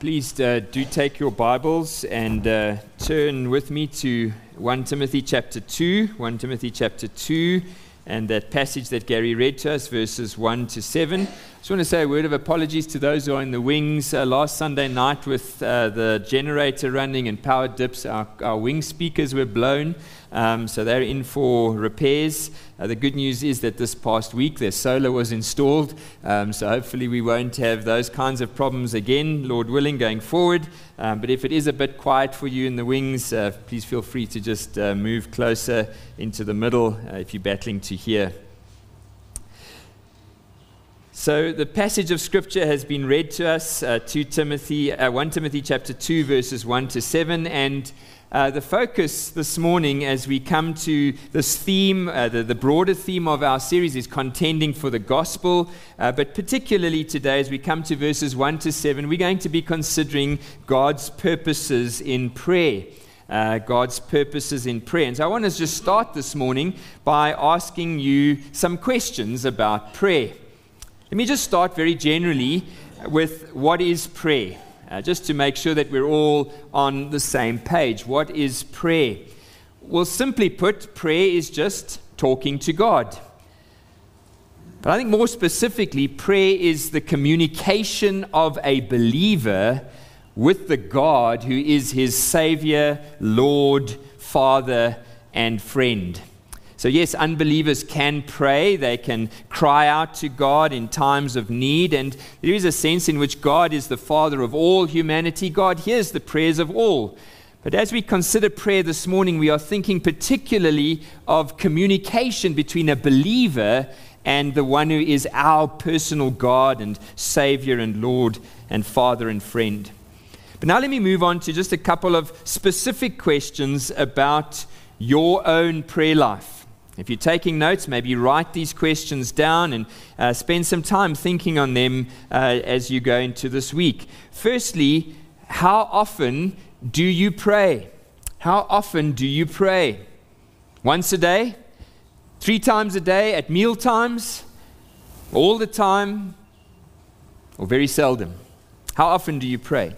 Please uh, do take your Bibles and uh, turn with me to 1 Timothy chapter 2. 1 Timothy chapter 2, and that passage that Gary read to us, verses 1 to 7. Just want to say a word of apologies to those who are in the wings. Uh, last Sunday night, with uh, the generator running and power dips, our, our wing speakers were blown. Um, so they're in for repairs. Uh, the good news is that this past week their solar was installed. Um, so hopefully we won't have those kinds of problems again, Lord willing, going forward. Um, but if it is a bit quiet for you in the wings, uh, please feel free to just uh, move closer into the middle uh, if you're battling to hear. So the passage of scripture has been read to us, uh, 2 Timothy, uh, 1 Timothy chapter 2, verses 1 to 7. And uh, the focus this morning, as we come to this theme, uh, the, the, broader theme of our series is contending for the gospel. Uh, but particularly today, as we come to verses 1 to 7, we're going to be considering God's purposes in prayer. Uh, God's purposes in prayer. And so I want to just start this morning by asking you some questions about prayer. Let me just start very generally with what is prayer? uh, just to make sure that we're all on the same page. What is prayer? Well, simply put, prayer is just talking to God. But I think more specifically, prayer is the communication of a believer with the God who is his Savior, Lord, Father, and friend. So, yes, unbelievers can pray, they can cry out to God in times of need, and there is a sense in which God is the Father of all humanity. God hears the prayers of all. But as we consider prayer this morning, we are thinking particularly of communication between a believer and the one who is our personal God and Savior and Lord and Father and friend. But now let me move on to just a couple of specific questions about your own prayer life. If you're taking notes, maybe write these questions down and uh, spend some time thinking on them uh, as you go into this week. Firstly, how often do you pray? How often do you pray? Once a day? Three times a day? At meal times? All the time? Or very seldom? How often do you pray?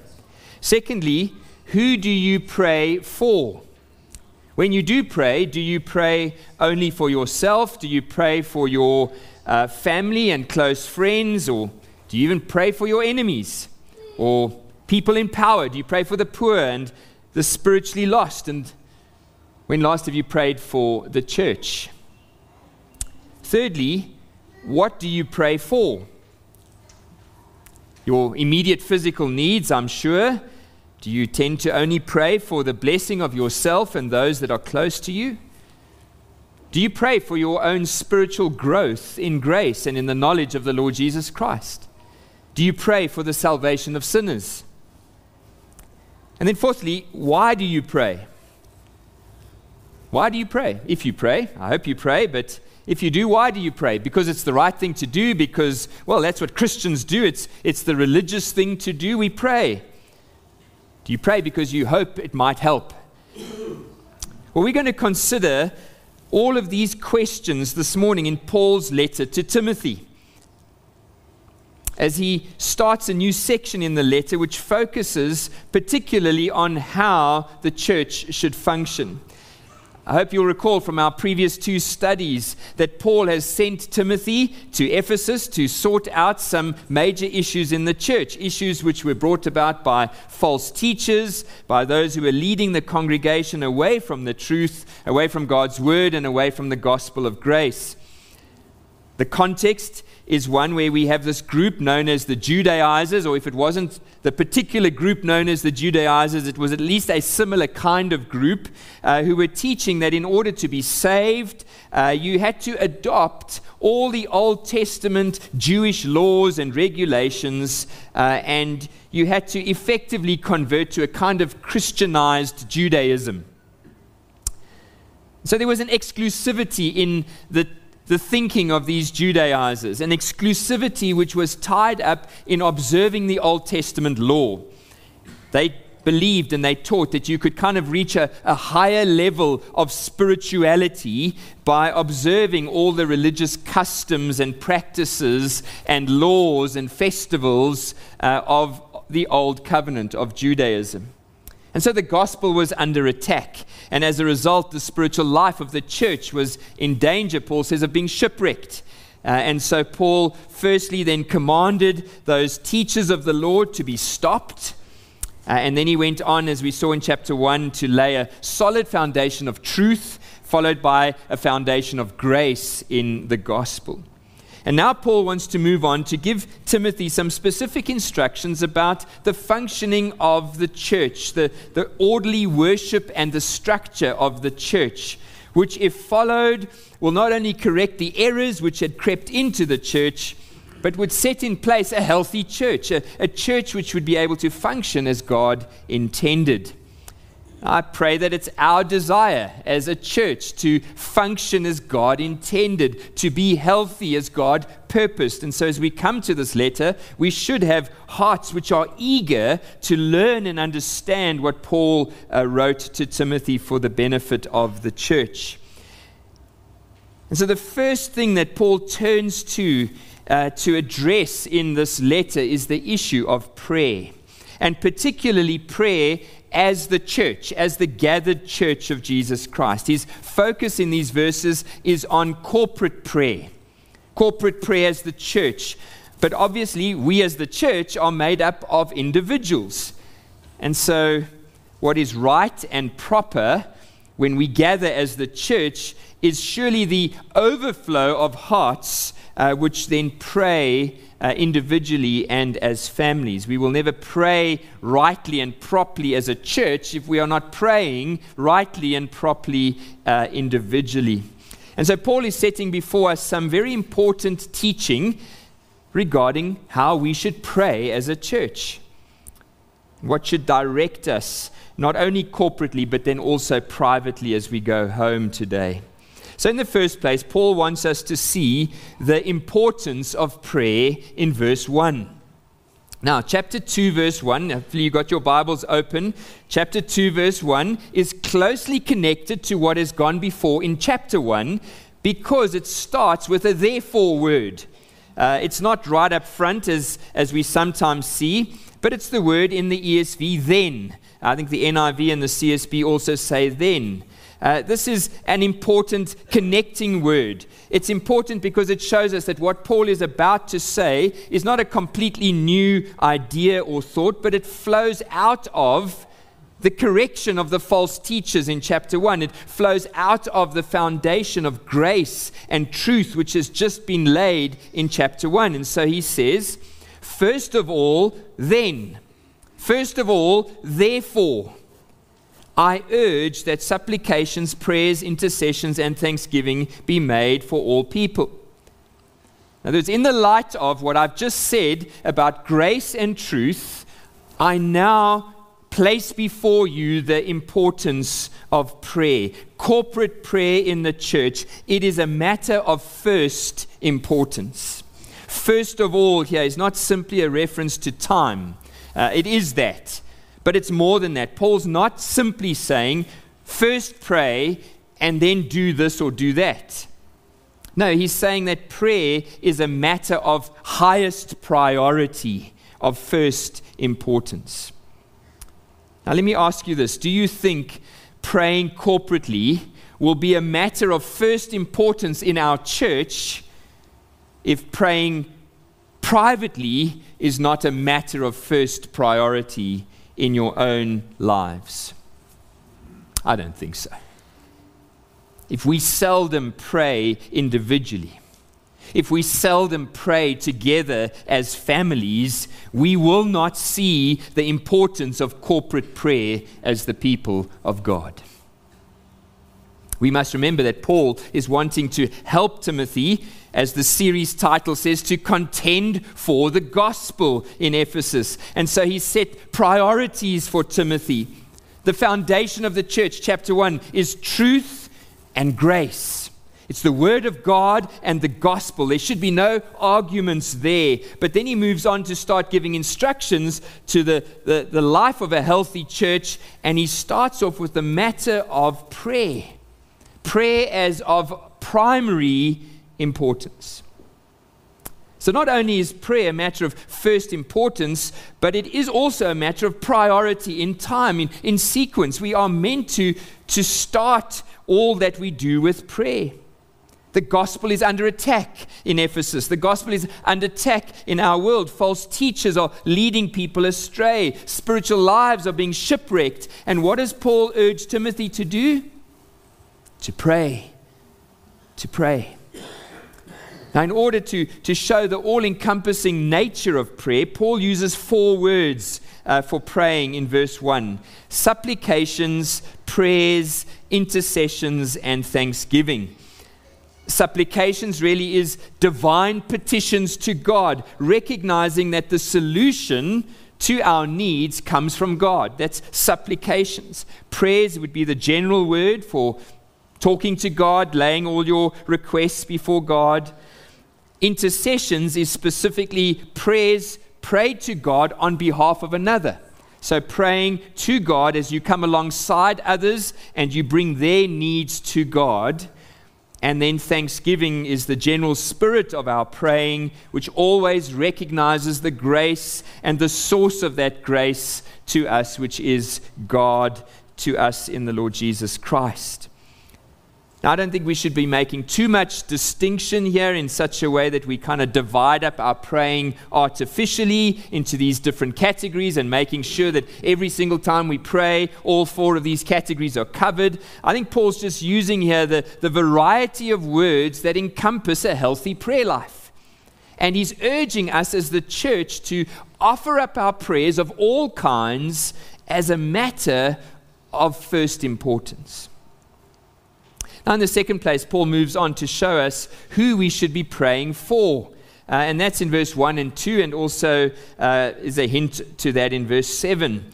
Secondly, who do you pray for? When you do pray, do you pray only for yourself? Do you pray for your uh, family and close friends? Or do you even pray for your enemies? Or people in power? Do you pray for the poor and the spiritually lost? And when last have you prayed for the church? Thirdly, what do you pray for? Your immediate physical needs, I'm sure. Do you tend to only pray for the blessing of yourself and those that are close to you? Do you pray for your own spiritual growth in grace and in the knowledge of the Lord Jesus Christ? Do you pray for the salvation of sinners? And then, fourthly, why do you pray? Why do you pray? If you pray, I hope you pray, but if you do, why do you pray? Because it's the right thing to do, because, well, that's what Christians do. It's, it's the religious thing to do. We pray. Do you pray because you hope it might help? Well, we're going to consider all of these questions this morning in Paul's letter to Timothy. As he starts a new section in the letter, which focuses particularly on how the church should function. I hope you'll recall from our previous two studies that Paul has sent Timothy to Ephesus to sort out some major issues in the church, issues which were brought about by false teachers, by those who were leading the congregation away from the truth, away from God's word, and away from the gospel of grace. The context is one where we have this group known as the Judaizers, or if it wasn't the particular group known as the Judaizers, it was at least a similar kind of group uh, who were teaching that in order to be saved, uh, you had to adopt all the Old Testament Jewish laws and regulations, uh, and you had to effectively convert to a kind of Christianized Judaism. So there was an exclusivity in the the thinking of these Judaizers, an exclusivity which was tied up in observing the Old Testament law. They believed and they taught that you could kind of reach a, a, higher level of spirituality by observing all the religious customs and practices and laws and festivals uh, of the old covenant of Judaism. And so the gospel was under attack. And as a result, the spiritual life of the church was in danger, Paul says, of being shipwrecked. Uh, and so Paul firstly then commanded those teachers of the Lord to be stopped. Uh, and then he went on, as we saw in chapter 1, to lay a solid foundation of truth, followed by a foundation of grace in the gospel. And now Paul wants to move on to give Timothy some specific instructions about the functioning of the church, the, the orderly worship and the structure of the church, which, if followed, will not only correct the errors which had crept into the church, but would set in place a healthy church, a, a church which would be able to function as God intended. I pray that it's our desire as a church to function as God intended, to be healthy as God purposed. And so, as we come to this letter, we should have hearts which are eager to learn and understand what Paul uh, wrote to Timothy for the benefit of the church. And so, the first thing that Paul turns to uh, to address in this letter is the issue of prayer, and particularly prayer as the church, as the gathered church of Jesus Christ. His focus in these verses is on corporate prayer, corporate prayer as the church. But obviously, we as the church are made up of individuals. And so, what is right and proper when we gather as the church is surely the overflow of hearts uh, which then pray uh, individually and as families. We will never pray rightly and properly as a church if we are not praying rightly and properly uh, individually. And so, Paul is setting before us some very important teaching regarding how we should pray as a church. What should direct us, not only corporately, but then also privately as we go home today. So, in the first place, Paul wants us to see the importance of prayer in verse 1. Now, chapter 2, verse 1, hopefully you got your Bibles open. Chapter 2, verse 1 is closely connected to what has gone before in chapter 1 because it starts with a therefore word. Uh, it's not right up front as, as we sometimes see, but it's the word in the ESV then. I think the NIV and the CSB also say then. Uh, this is an important connecting word. It's important because it shows us that what Paul is about to say is not a completely new idea or thought, but it flows out of the correction of the false teachers in chapter 1. It flows out of the foundation of grace and truth, which has just been laid in chapter 1. And so he says, First of all, then. First of all, therefore. I urge that supplications, prayers, intercessions, and thanksgiving be made for all people. Now, there's in the light of what I've just said about grace and truth, I now place before you the importance of prayer. Corporate prayer in the church, it is a matter of first importance. First of all, here is not simply a reference to time, uh, it is that. But it's more than that. Paul's not simply saying, first pray and then do this or do that. No, he's saying that prayer is a matter of highest priority, of first importance. Now, let me ask you this Do you think praying corporately will be a matter of first importance in our church if praying privately is not a matter of first priority in your own lives? I don't think so. If we seldom pray individually, if we seldom pray together as families, we will not see the importance of corporate prayer as the people of God. We must remember that Paul is wanting to help Timothy as the series title says, to contend for the gospel in Ephesus. And so he set priorities for Timothy. The foundation of the church, chapter 1, is truth and grace. It's the word of God and the gospel. There should be no arguments there. But then he moves on to start giving instructions to the, the, the life of a healthy church. And he starts off with the matter of prayer. Prayer as of primary importance. So, not only is prayer a matter of first importance, but it is also a matter of priority in time, in, in sequence. We are meant to, to start all that we do with prayer. The gospel is under attack in Ephesus. The gospel is under attack in our world. False teachers are leading people astray. Spiritual lives are being shipwrecked. And what does Paul urge Timothy to do? To pray. To pray. Now, in order to, to show the all encompassing nature of prayer, Paul uses four words uh, for praying in verse 1 supplications, prayers, intercessions, and thanksgiving. Supplications really is divine petitions to God, recognizing that the solution to our needs comes from God. That's supplications. Prayers would be the general word for talking to God, laying all your requests before God. Intercessions is specifically prayers prayed to God on behalf of another. So, praying to God as you come alongside others and you bring their needs to God. And then thanksgiving is the general spirit of our praying, which always recognizes the grace and the source of that grace to us, which is God to us in the Lord Jesus Christ. Now, I don't think we should be making too much distinction here in such a way that we kind of divide up our praying artificially into these different categories and making sure that every single time we pray, all four of these categories are covered. I think Paul's just using here the, the variety of words that encompass a healthy prayer life. And he's urging us as the church to offer up our prayers of all kinds as a matter of first importance. In the second place, Paul moves on to show us who we should be praying for. Uh, and that's in verse 1 and 2, and also uh, is a hint to that in verse 7.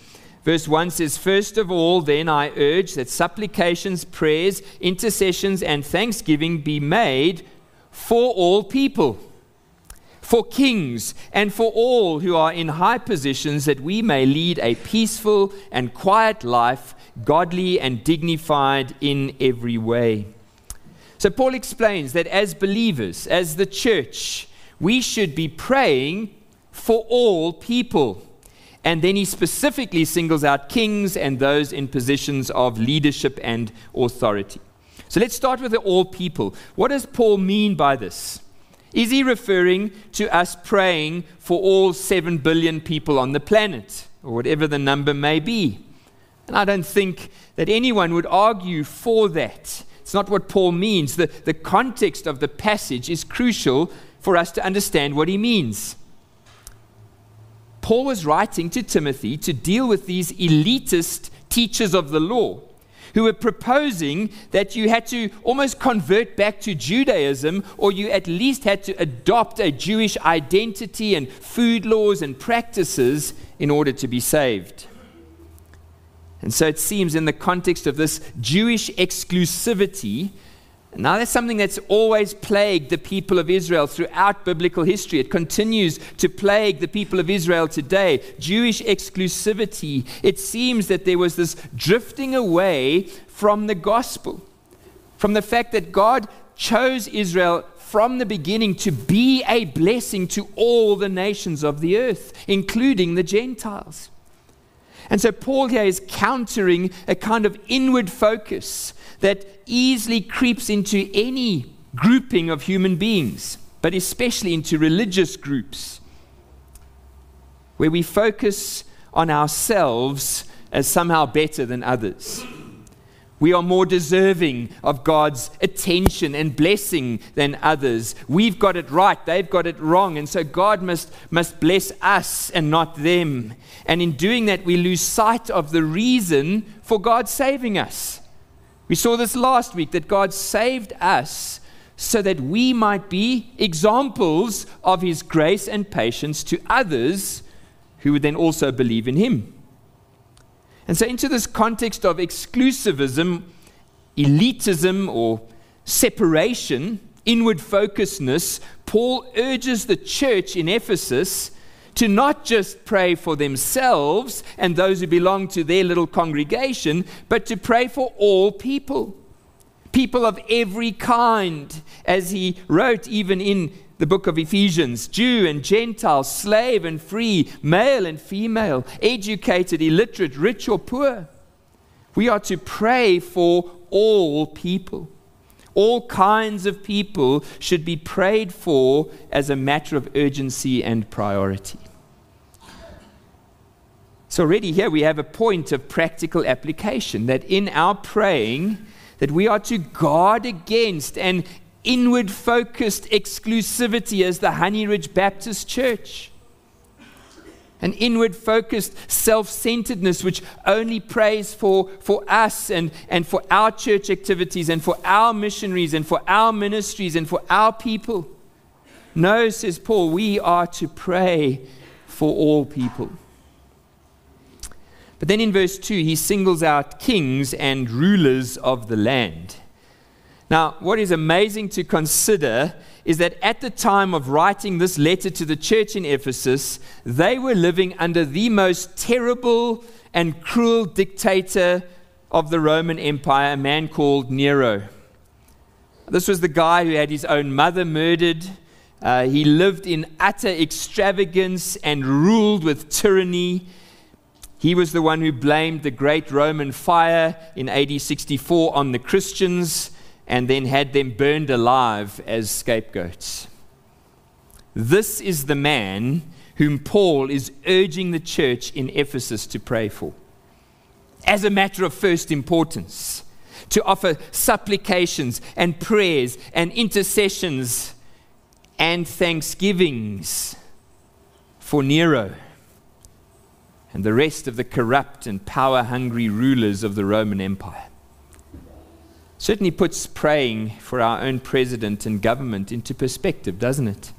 Verse 1 says, First of all, then I urge that supplications, prayers, intercessions, and thanksgiving be made for all people, for kings, and for all who are in high positions, that we may lead a peaceful and quiet life godly and dignified in every way. So, Paul explains that as believers, as the church, we should be praying for all people. And then he specifically singles out kings and those in positions of leadership and authority. So let's start with the all people. What does Paul mean by this? Is he referring to us praying for all 7 billion people on the planet, or whatever the number may be? And I don't think that anyone would argue for that. It's not what Paul means. The, the context of the passage is crucial for us to understand what he means. Paul was writing to Timothy to deal with these elitist teachers of the law who were proposing that you had to almost convert back to Judaism or you at least had to adopt a Jewish identity and food laws and practices in order to be saved. And so it seems, in the context of this Jewish exclusivity, now that's something that's always plagued the people of Israel throughout biblical history. It continues to plague the people of Israel today. Jewish exclusivity. It seems that there was this drifting away from the gospel, from the fact that God chose Israel from the beginning to be a blessing to all the nations of the earth, including the Gentiles. And so Paul here is countering a kind of inward focus that easily creeps into any grouping of human beings, but especially into religious groups, where we focus on ourselves as somehow better than others. We are more deserving of God's attention and blessing than others. We've got it right, they've got it wrong, and so God must, must bless us and not them. And in doing that, we lose sight of the reason for God saving us. We saw this last week that God saved us so that we might be examples of His grace and patience to others who would then also believe in Him. And so, into this context of exclusivism, elitism, or separation, inward focusedness, Paul urges the church in Ephesus to not just pray for themselves and those who belong to their little congregation, but to pray for all people. People of every kind, as he wrote even in the book of Ephesians Jew and Gentile, slave and free, male and female, educated, illiterate, rich or poor. We are to pray for all people. All kinds of people should be prayed for as a matter of urgency and priority. So already here we have a point of practical application that in our praying that we are to guard against an inward focused exclusivity as the Honey Ridge Baptist Church an inward focused self centeredness which only prays for, for us and, and for our church activities and for our missionaries and for our ministries and for our people. No, says Paul, we are to pray for all people. But then in verse 2, he singles out kings and rulers of the land. Now, what is amazing to consider is that at the time of writing this letter to the church in Ephesus, they were living under the most terrible and cruel dictator of the Roman Empire, a man called Nero. This was the guy who had his own mother murdered. Uh, he lived in utter extravagance and ruled with tyranny. He was the one who blamed the great Roman fire in AD 64 on the Christians and then had them burned alive as scapegoats. This is the man whom Paul is urging the church in Ephesus to pray for. As a matter of first importance, to offer supplications and prayers and intercessions and thanksgivings for Nero and the rest of the corrupt and power hungry rulers of the Roman Empire certainly puts praying for our own president and government into perspective, doesn't it?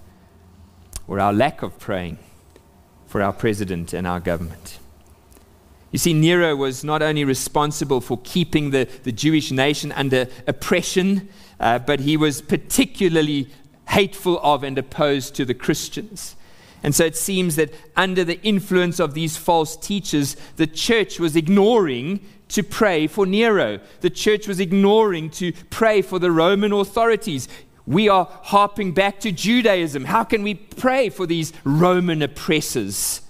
Or our lack of praying for our president and our government. You see, Nero was not only responsible for keeping the, the Jewish nation under oppression, uh, but he was particularly hateful of and opposed to the Christians. And so it seems that under the influence of these false teachers, the church was ignoring to pray for Nero. The church was ignoring to pray for the Roman authorities. We are harping back to Judaism. How can we pray for these Roman oppressors?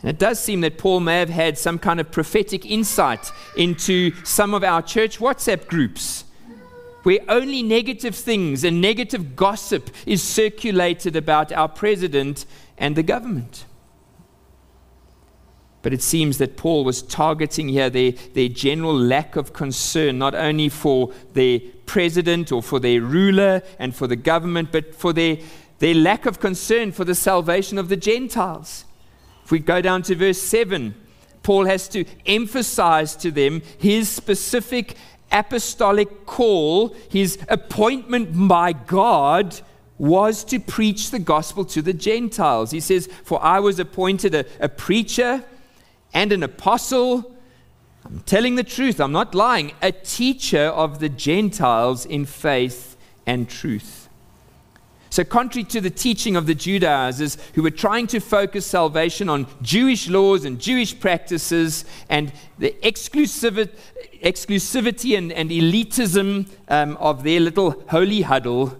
And it does seem that Paul may have had some kind of prophetic insight into some of our church WhatsApp groups where only negative things and negative gossip is circulated about our president and the government. But it seems that Paul was targeting here their, their general lack of concern, not only for their president or for their ruler and for the government, but for their, their lack of concern for the salvation of the Gentiles. If we go down to verse 7, Paul has to emphasize to them his specific apostolic call, his appointment by God was to preach the gospel to the Gentiles. He says, For I was appointed a, a preacher and an apostle. I'm telling the truth, I'm not lying, a teacher of the Gentiles in faith and truth. So, contrary to the teaching of the Judaizers who were trying to focus salvation on Jewish laws and Jewish practices and the exclusivity, exclusivity and, and elitism um, of their little holy huddle,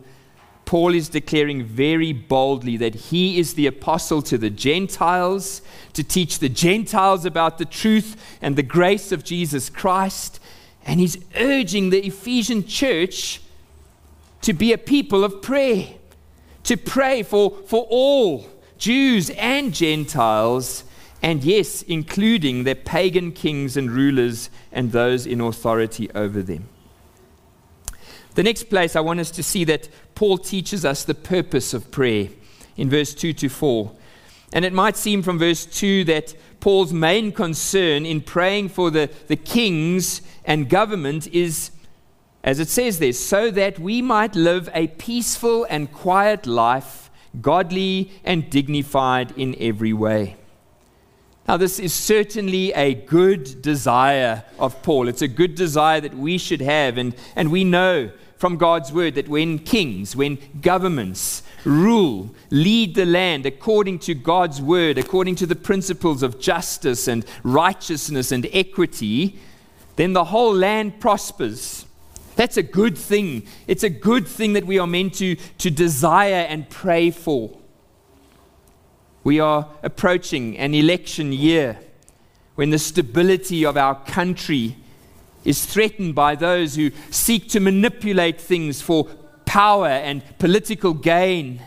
Paul is declaring very boldly that he is the apostle to the Gentiles, to teach the Gentiles about the truth and the grace of Jesus Christ. And he's urging the Ephesian church to be a people of prayer, to pray for, for all Jews and Gentiles, and yes, including their pagan kings and rulers and those in authority over them. The next place I want us to see that Paul teaches us the purpose of prayer in verse 2 to 4. And it might seem from verse 2 that Paul's main concern in praying for the, the kings and government is, as it says there, so that we might live a peaceful and quiet life, godly and dignified in every way. Now, this is certainly a good desire of Paul. It's a good desire that we should have. And, and we know from God's word that when kings, when governments rule, lead the land according to God's word, according to the principles of justice and righteousness and equity, then the whole land prospers. That's a good thing. It's a good thing that we are meant to, to desire and pray for. We are approaching an election year when the stability of our country is threatened by those who seek to manipulate things for power and political gain.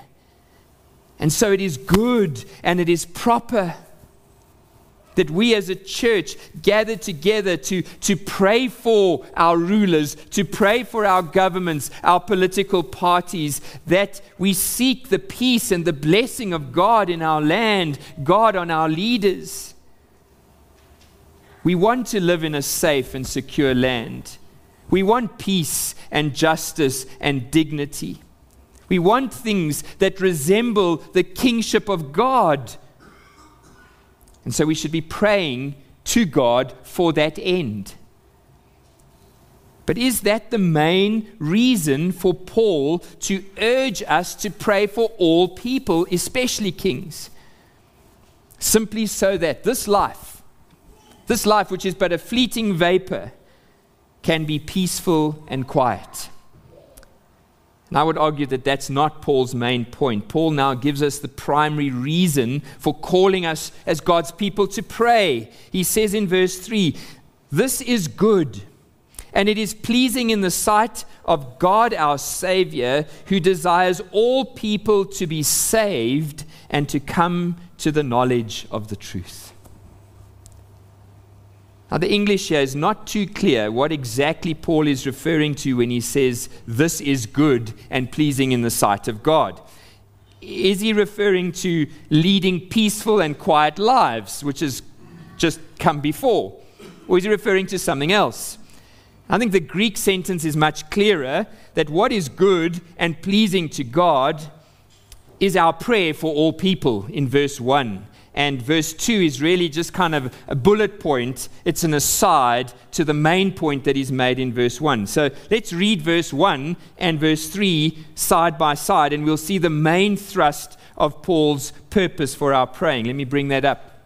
And so it is good and it is proper that we as a church gather together to, to pray for our rulers, to pray for our governments, our political parties, that we seek the peace and the blessing of God in our land, God on our leaders. We want to live in a safe and secure land. We want peace and justice and dignity. We want things that resemble the kingship of God. And so we should be praying to God for that end. But is that the main reason for Paul to urge us to pray for all people, especially kings? Simply so that this life, this life which is but a fleeting vapor, can be peaceful and quiet. And I would argue that that's not Paul's main point. Paul now gives us the primary reason for calling us as God's people to pray. He says in verse 3 This is good, and it is pleasing in the sight of God our Savior, who desires all people to be saved and to come to the knowledge of the truth. Now, the English here is not too clear what exactly Paul is referring to when he says, This is good and pleasing in the sight of God. Is he referring to leading peaceful and quiet lives, which has just come before? Or is he referring to something else? I think the Greek sentence is much clearer that what is good and pleasing to God is our prayer for all people in verse 1 and verse 2 is really just kind of a bullet point. It's an aside to the main point that is made in verse 1. So let's read verse 1 and verse 3 side by side, and we'll see the main thrust of Paul's purpose for our praying. Let me bring that up.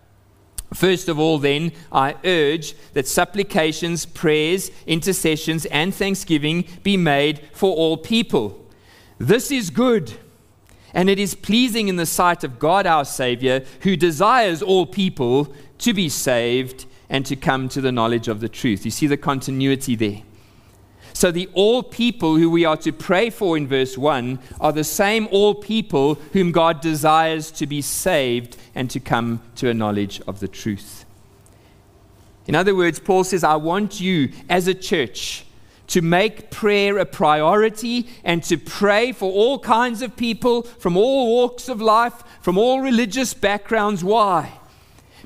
First of all, then, I urge that supplications, prayers, intercessions, and thanksgiving be made for all people. This is good and it is pleasing in the sight of God our Savior, who desires all people to be saved and to come to the knowledge of the truth. You see the continuity there. So, the all people who we are to pray for in verse 1 are the same all people whom God desires to be saved and to come to a knowledge of the truth. In other words, Paul says, I want you as a church to make prayer a priority and to pray for all kinds of people from all walks of life, from all religious backgrounds. Why?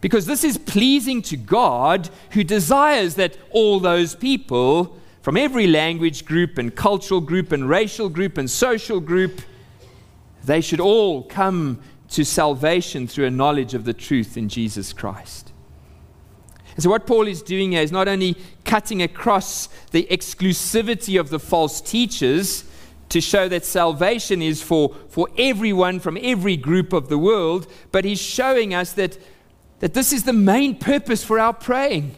Because this is pleasing to God who desires that all those people from every language group and cultural group and racial group and social group they should all come to salvation through a knowledge of the truth in Jesus Christ. And so, what Paul is doing here is not only cutting across the exclusivity of the false teachers to show that salvation is for, for everyone from every group of the world, but he's showing us that, that this is the main purpose for our praying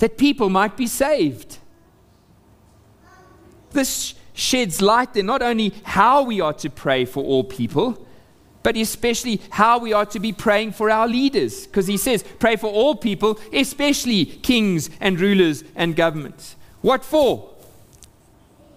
that people might be saved. This sheds light then not only how we are to pray for all people, but especially how we are to be praying for our leaders. Because he says, pray for all people, especially kings and rulers and governments. What for?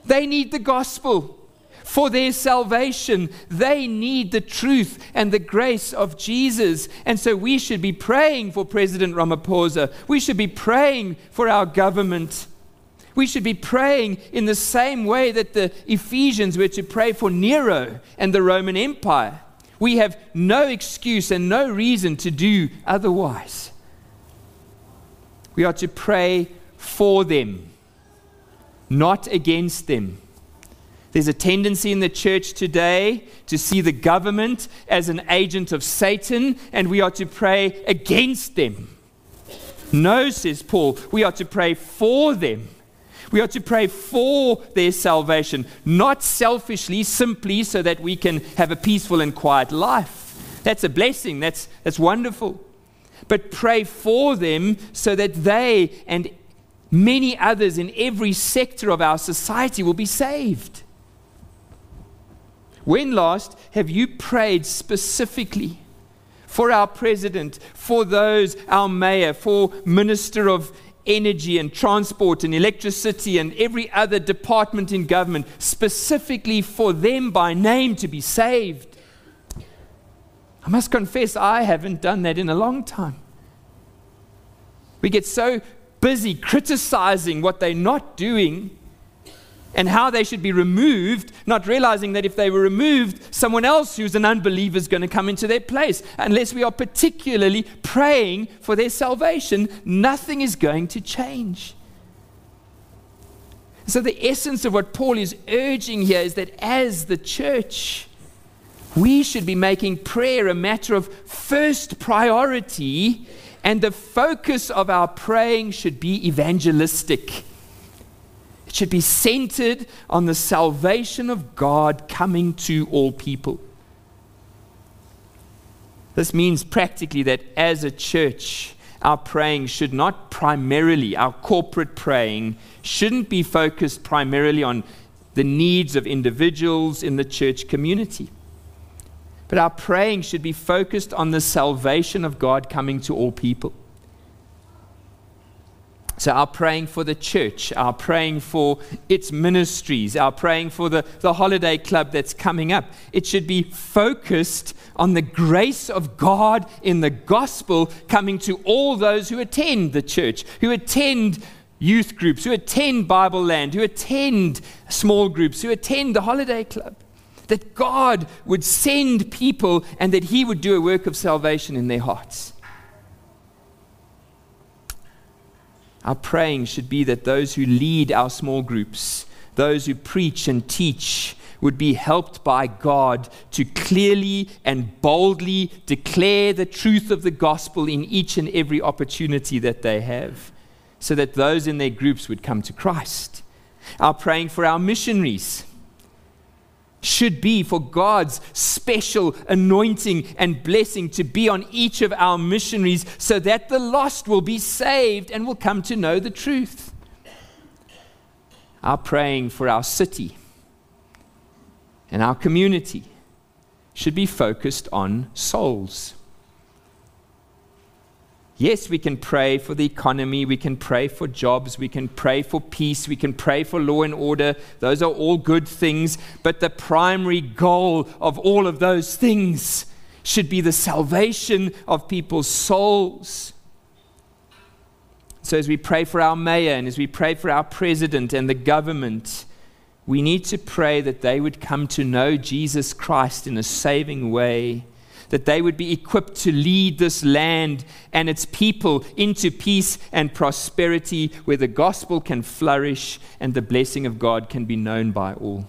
They need the gospel for their salvation. They need the truth and the grace of Jesus. And so we should be praying for President Ramaphosa. We should be praying for our government. We should be praying in the same way that the Ephesians were to pray for Nero and the Roman Empire. We have no excuse and no reason to do otherwise. We are to pray for them, not against them. There's a tendency in the church today to see the government as an agent of Satan, and we are to pray against them. No, says Paul, we are to pray for them. We are to pray for their salvation, not selfishly, simply so that we can have a peaceful and quiet life. That's a blessing, that's, that's wonderful. But pray for them so that they and many others in every sector of our society will be saved. When last have you prayed specifically for our president, for those, our mayor, for minister of energy and transport and electricity and every other department in government, specifically for them by name to be saved? I must confess, I haven't done that in a long time. We get so busy criticizing what they're not doing and how they should be removed, not realizing that if they were removed, someone else who's an unbeliever is going to come into their place. Unless we are particularly praying for their salvation, nothing is going to change. So, the essence of what Paul is urging here is that as the church, we should be making prayer a matter of first priority, and the focus of our praying should be evangelistic. Should be centered on the salvation of God coming to all people. This means practically that as a church, our praying should not primarily, our corporate praying shouldn't be focused primarily on the needs of individuals in the church community. But our praying should be focused on the salvation of God coming to all people. So, our praying for the church, our praying for its ministries, our praying for the, the holiday club that's coming up, it should be focused on the grace of God in the gospel coming to all those who attend the church, who attend youth groups, who attend Bible Land, who attend small groups, who attend the holiday club that God would send people and that He would do a work of salvation in their hearts. Our praying should be that those who lead our small groups, those who preach and teach, would be helped by God to clearly and boldly declare the truth of the gospel in each and every opportunity that they have, so that those in their groups would come to Christ. Our praying for our missionaries should be for God's special anointing and blessing to be on each of our missionaries so that the lost will be saved and will come to know the truth. Our praying for our city and our community should be focused on souls. Yes, we can pray for the economy, we can pray for jobs, we can pray for peace, we can pray for law and order. Those are all good things, but the primary goal of all of those things should be the salvation of people's souls. So, as we pray for our mayor and as we pray for our president and the government, we need to pray that they would come to know Jesus Christ in a saving way that they would be equipped to lead this land and its people into peace and prosperity where the gospel can flourish and the blessing of God can be known by all.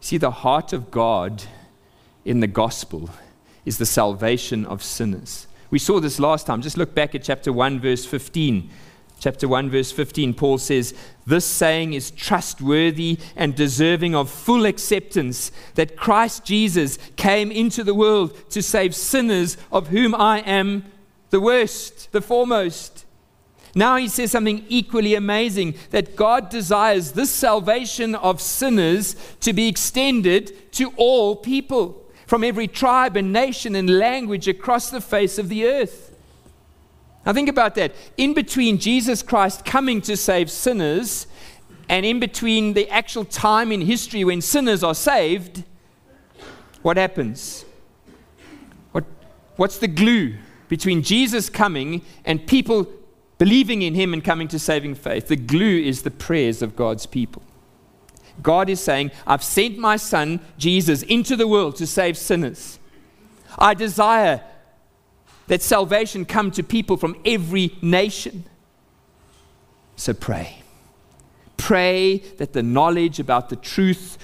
See, the heart of God in the gospel is the salvation of sinners. We saw this last time. Just look back at chapter 1, verse 15 chapter 1, verse 15, Paul says, This saying is trustworthy and deserving of full acceptance that Christ Jesus came into the world to save sinners, of whom I am the worst, the foremost. Now he says something equally amazing that God desires this salvation of sinners to be extended to all people from every tribe and nation and language across the face of the earth. Now, think about that. In between Jesus Christ coming to save sinners and in between the actual time in history when sinners are saved, what happens? What, what's the glue between Jesus coming and people believing in him and coming to saving faith? The glue is the prayers of God's people. God is saying, I've sent my son, Jesus, into the world to save sinners. I desire that salvation come to people from every nation. So pray. Pray that the knowledge about the truth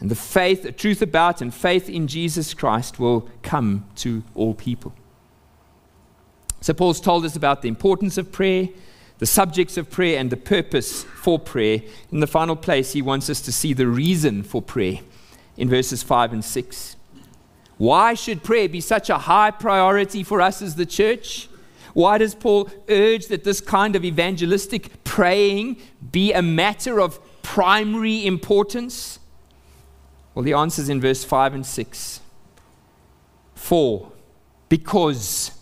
and the faith, the truth about and faith in Jesus Christ will come to all people. So, Paul's told us about the importance of prayer, the subjects of prayer, and the purpose for prayer. In the final place, he wants us to see the reason for prayer in verses 5 and 6. Why should prayer be such a high priority for us as the church? Why does Paul urge that this kind of evangelistic praying be a matter of primary importance? Well, the answer is in verse 5 and 6. For, because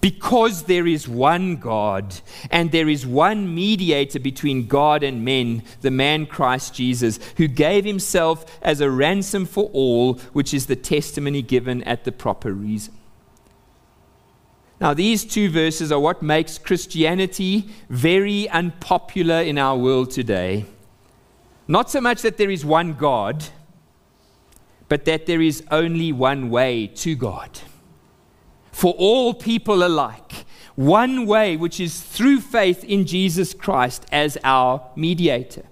because there is one God and there is one mediator between God and men, the man Christ Jesus, who gave himself as a ransom for all, which is the testimony given at the proper reason. Now, these two verses are what makes Christianity very unpopular in our world today. Not so much that there is one God, but that there is only one way to God for all people alike. One way, which is through faith in Jesus Christ as our mediator.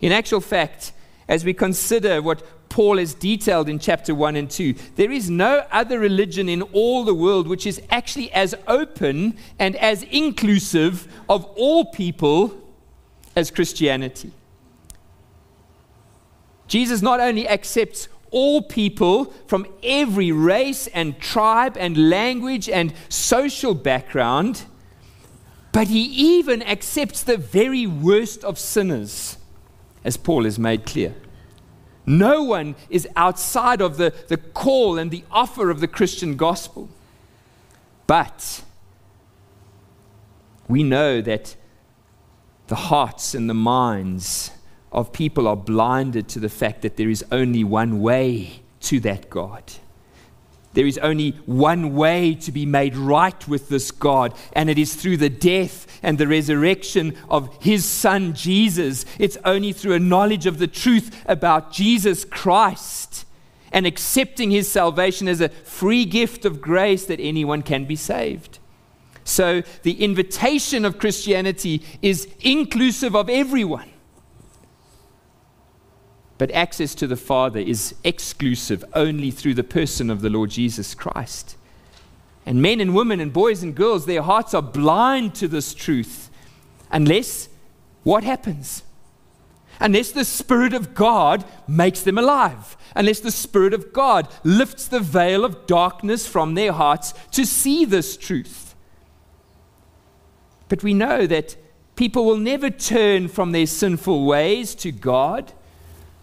In actual fact, as we consider what Paul has detailed in chapter 1 and 2, there is no other religion in all the world which is actually as open and as inclusive of all people as Christianity. Jesus not only accepts all people from every race and tribe and language and social background, but he even accepts the very worst of sinners, as Paul has made clear. No one is outside of the, the call and the offer of the Christian gospel. But we know that the hearts and the minds of people are blinded to the fact that there is only one way to that God. There is only one way to be made right with this God, and it is through the death and the resurrection of His Son Jesus. It's only through a knowledge of the truth about Jesus Christ and accepting His salvation as a free gift of grace that anyone can be saved. So the invitation of Christianity is inclusive of everyone. But access to the Father is exclusive only through the person of the Lord Jesus Christ. And men and women and boys and girls, their hearts are blind to this truth unless what happens? Unless the Spirit of God makes them alive, unless the Spirit of God lifts the veil of darkness from their hearts to see this truth. But we know that people will never turn from their sinful ways to God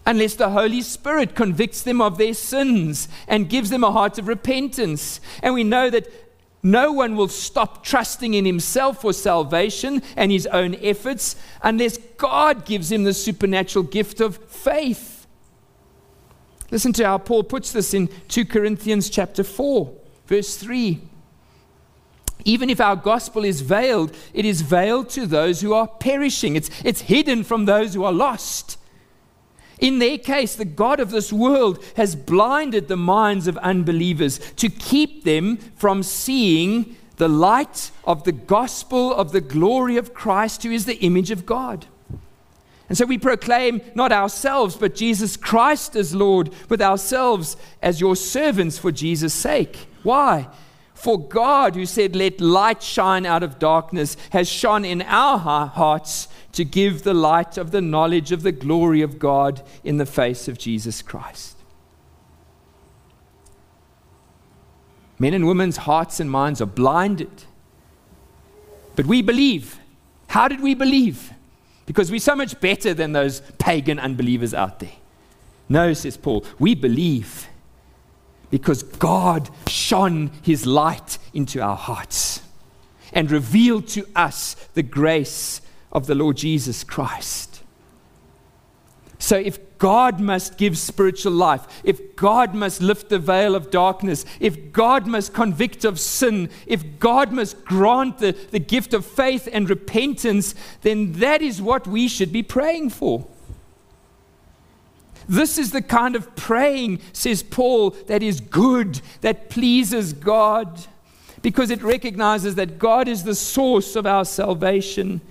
unless the Holy Spirit convicts them of their sins and gives them a heart of repentance. And we know that no one will stop trusting in himself for salvation and his own efforts unless God gives him the supernatural gift of faith. Listen to how Paul puts this in 2 Corinthians chapter 4, verse 3. Even if our gospel is veiled, it is veiled to those who are perishing. It's, it's hidden from those who are lost. In their case, the God of this world has blinded the minds of unbelievers to keep them from seeing the light of the gospel of the glory of Christ, who is the image of God. And so we proclaim not ourselves, but Jesus Christ as Lord, with ourselves as your servants for Jesus' sake. Why? For God, who said, Let light shine out of darkness, has shone in our hearts to give the light of the knowledge of the glory of God in the face of Jesus Christ. Men and women's hearts and minds are blinded. But we believe. How did we believe? Because we're so much better than those pagan unbelievers out there. No, says Paul, we believe because God shone his light into our hearts and revealed to us the grace of the Lord Jesus Christ. So, if God must give spiritual life, if God must lift the veil of darkness, if God must convict of sin, if God must grant the, the gift of faith and repentance, then that is what we should be praying for. This is the kind of praying, says Paul, that is good, that pleases God, because it recognizes that God is the source of our salvation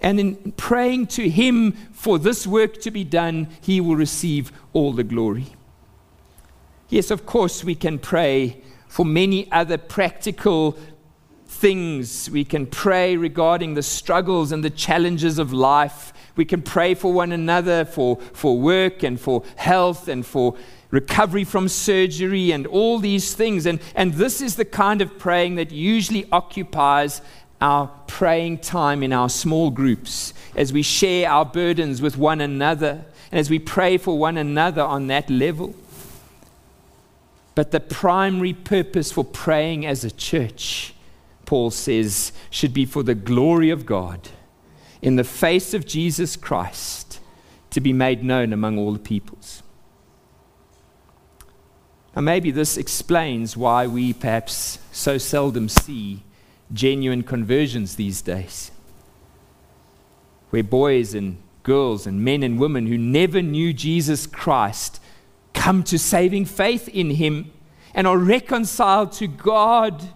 and in praying to Him for this work to be done, He will receive all the glory. Yes, of course, we can pray for many other practical things. We can pray regarding the struggles and the challenges of life. We can pray for one another for, for work and for health and for recovery from surgery and all these things. And, and this is the kind of praying that usually occupies our praying time in our small groups as we share our burdens with one another and as we pray for one another on that level. But the primary purpose for praying as a church, Paul says, should be for the glory of God in the face of Jesus Christ to be made known among all the peoples. Now, maybe this explains why we perhaps so seldom see genuine conversions these days, where boys and girls and men and women who never knew Jesus Christ come to saving faith in Him and are reconciled to God.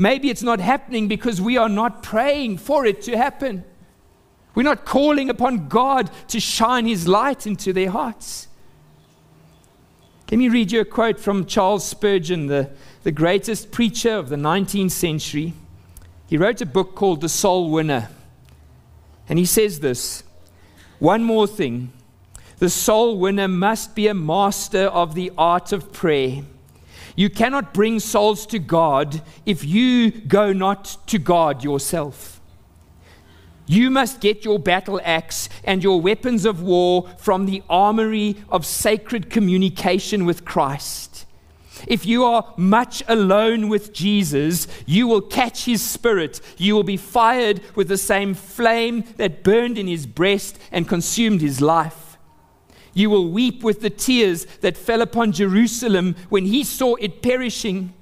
Maybe it's not happening because we are not praying for it to happen. We're not calling upon God to shine His light into their hearts. Let me read you a quote from Charles Spurgeon, the, the greatest preacher of the 19th century. He wrote a book called The Soul Winner. And he says this One more thing the soul winner must be a master of the art of prayer. You cannot bring souls to God if you go not to God yourself. You must get your battle axe and your weapons of war from the armory of sacred communication with Christ. If you are much alone with Jesus, you will catch his spirit. You will be fired with the same flame that burned in his breast and consumed his life. You will weep with the tears that fell upon Jerusalem when he saw it perishing.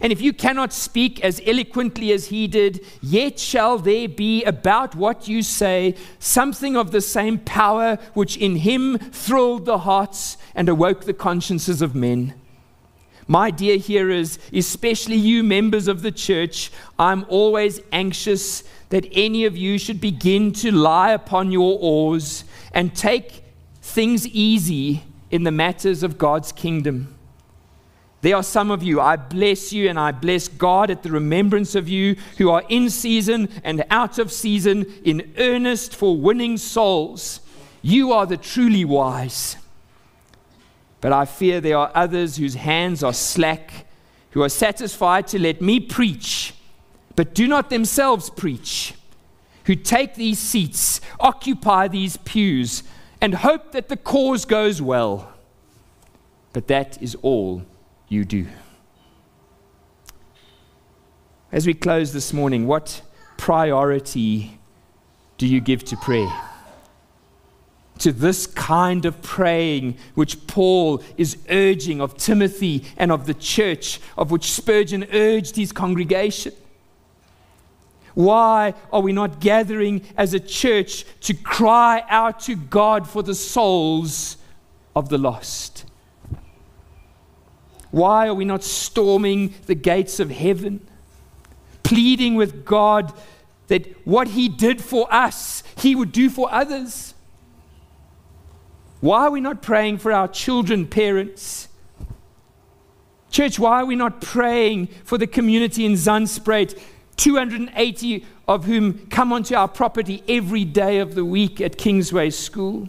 And if you cannot speak as eloquently as he did, yet shall there be about what you say something of the same power which in him thrilled the hearts and awoke the consciences of men. My dear hearers, especially you members of the church, I'm always anxious that any of you should begin to lie upon your oars and take things easy in the matters of God's kingdom. There are some of you, I bless you and I bless God at the remembrance of you who are in season and out of season, in earnest for winning souls. You are the truly wise. But I fear there are others whose hands are slack, who are satisfied to let me preach, but do not themselves preach, who take these seats, occupy these pews, and hope that the cause goes well. But that is all you do. As we close this morning, what priority do you give to prayer? To this kind of praying which Paul is urging of Timothy and of the church, of which Spurgeon urged his congregation. Why are we not gathering as a church to cry out to God for the souls of the lost? Why are we not storming the gates of heaven, pleading with God that what He did for us, He would do for others? Why are we not praying for our children, parents? Church, why are we not praying for the community in Zandspruit, 280 of whom come onto our property every day of the week at Kingsway School?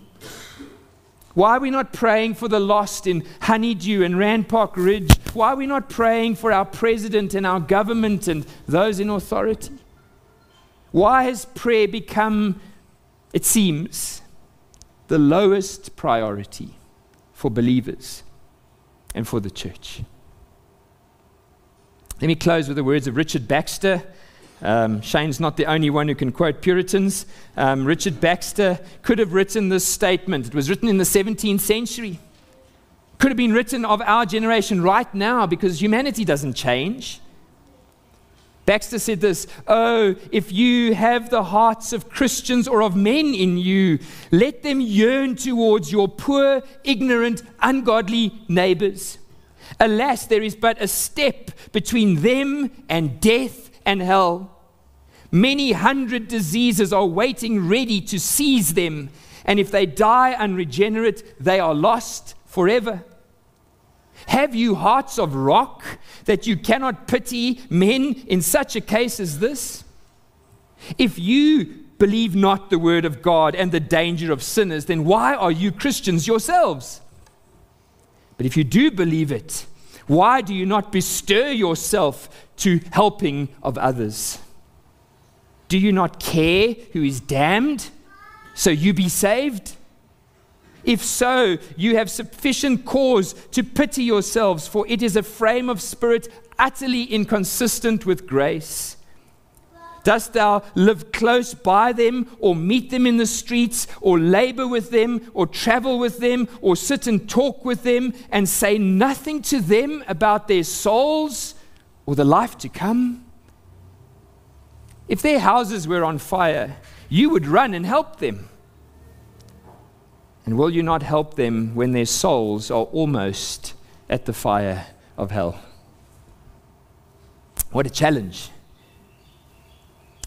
Why are we not praying for the lost in Honeydew and Rand Park Ridge? Why are we not praying for our president and our government and those in authority? Why has prayer become, it seems, the lowest priority for believers and for the church? Let me close with the words of Richard Baxter um, Shane's not the only one who can quote Puritans. Um, Richard Baxter could have written this statement. It was written in the 17th century. Could have been written of our generation right now because humanity doesn't change. Baxter said this Oh, if you have the hearts of Christians or of men in you, let them yearn towards your poor, ignorant, ungodly neighbors. Alas, there is but a step between them and death and hell. Many hundred diseases are waiting ready to seize them, and if they die unregenerate, they are lost forever. Have you hearts of rock that you cannot pity men in such a case as this? If you believe not the word of God and the danger of sinners, then why are you Christians yourselves? But if you do believe it, why do you not bestir yourself to helping of others? Do you not care who is damned, so you be saved? If so, you have sufficient cause to pity yourselves, for it is a frame of spirit utterly inconsistent with grace. Dost thou live close by them, or meet them in the streets, or labor with them, or travel with them, or sit and talk with them, and say nothing to them about their souls or the life to come? If their houses were on fire, you would run and help them. And will you not help them when their souls are almost at the fire of hell? What a challenge.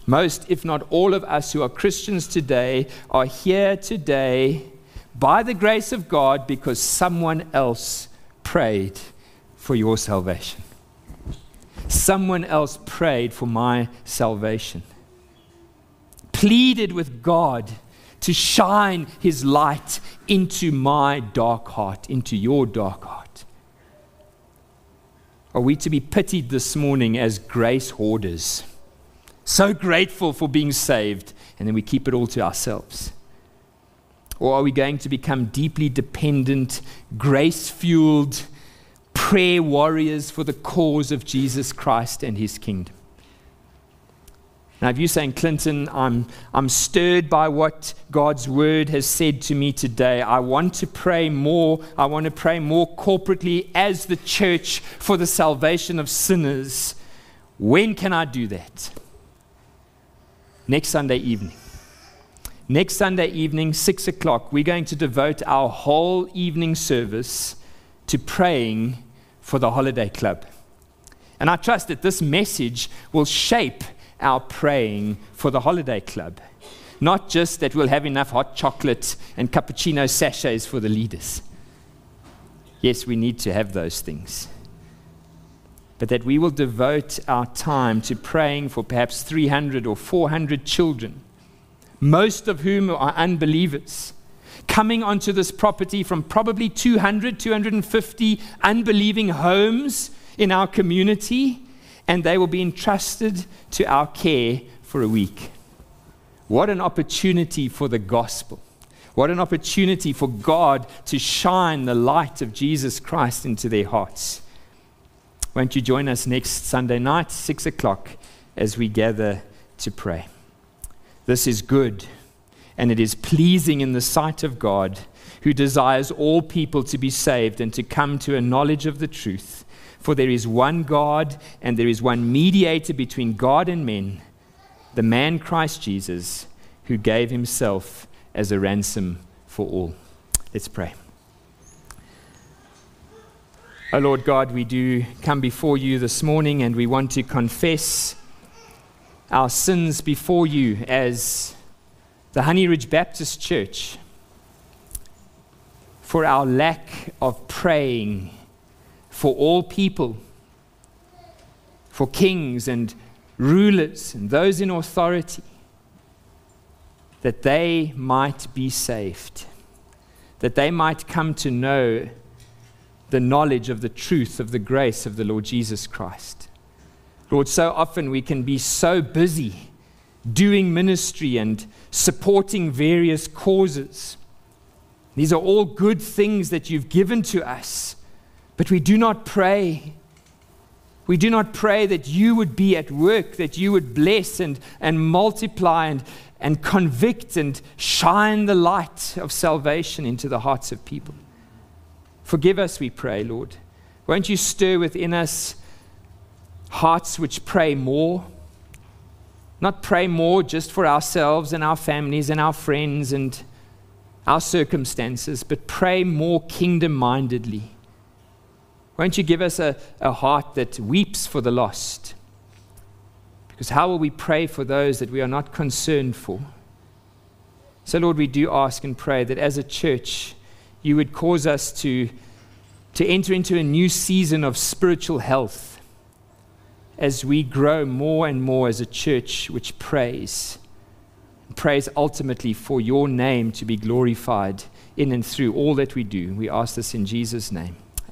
Most, if not all of us who are Christians today, are here today by the grace of God because someone else prayed for your salvation. Someone else prayed for my salvation, pleaded with God to shine his light into my dark heart, into your dark heart. Are we to be pitied this morning as grace hoarders? So grateful for being saved, and then we keep it all to ourselves? Or are we going to become deeply dependent, grace fueled prayer warriors for the cause of Jesus Christ and his kingdom? Now, if you're saying, Clinton, I'm, I'm stirred by what God's word has said to me today, I want to pray more. I want to pray more corporately as the church for the salvation of sinners. When can I do that? Next Sunday evening. Next Sunday evening, 6 o'clock, we're going to devote our whole evening service to praying for the holiday club. And I trust that this message will shape our praying for the holiday club. Not just that we'll have enough hot chocolate and cappuccino sachets for the leaders. Yes, we need to have those things but that we will devote our time to praying for perhaps 300 or 400 children, most of whom are unbelievers, coming onto this property from probably 200, 250 unbelieving homes in our community, and they will be entrusted to our care for a week. What an opportunity for the gospel. What an opportunity for God to shine the light of Jesus Christ into their hearts. Won't you join us next Sunday night, 6 o'clock, as we gather to pray? This is good, and it is pleasing in the sight of God, who desires all people to be saved and to come to a knowledge of the truth. For there is one God, and there is one mediator between God and men, the man Christ Jesus, who gave himself as a ransom for all. Let's pray. Oh Lord God, we do come before you this morning and we want to confess our sins before you as the Honey Ridge Baptist Church for our lack of praying for all people, for kings and rulers and those in authority, that they might be saved, that they might come to know the knowledge of the truth of the grace of the Lord Jesus Christ. Lord, so often we can be so busy doing ministry and supporting various causes. These are all good things that you've given to us, but we do not pray. We do not pray that you would be at work, that you would bless and, and multiply and, and convict and shine the light of salvation into the hearts of people. Forgive us, we pray, Lord. Won't you stir within us hearts which pray more? Not pray more just for ourselves and our families and our friends and our circumstances, but pray more kingdom mindedly. Won't you give us a, a heart that weeps for the lost? Because how will we pray for those that we are not concerned for? So, Lord, we do ask and pray that as a church, you would cause us to, to enter into a new season of spiritual health as we grow more and more as a church which prays. Prays ultimately for your name to be glorified in and through all that we do. We ask this in Jesus' name.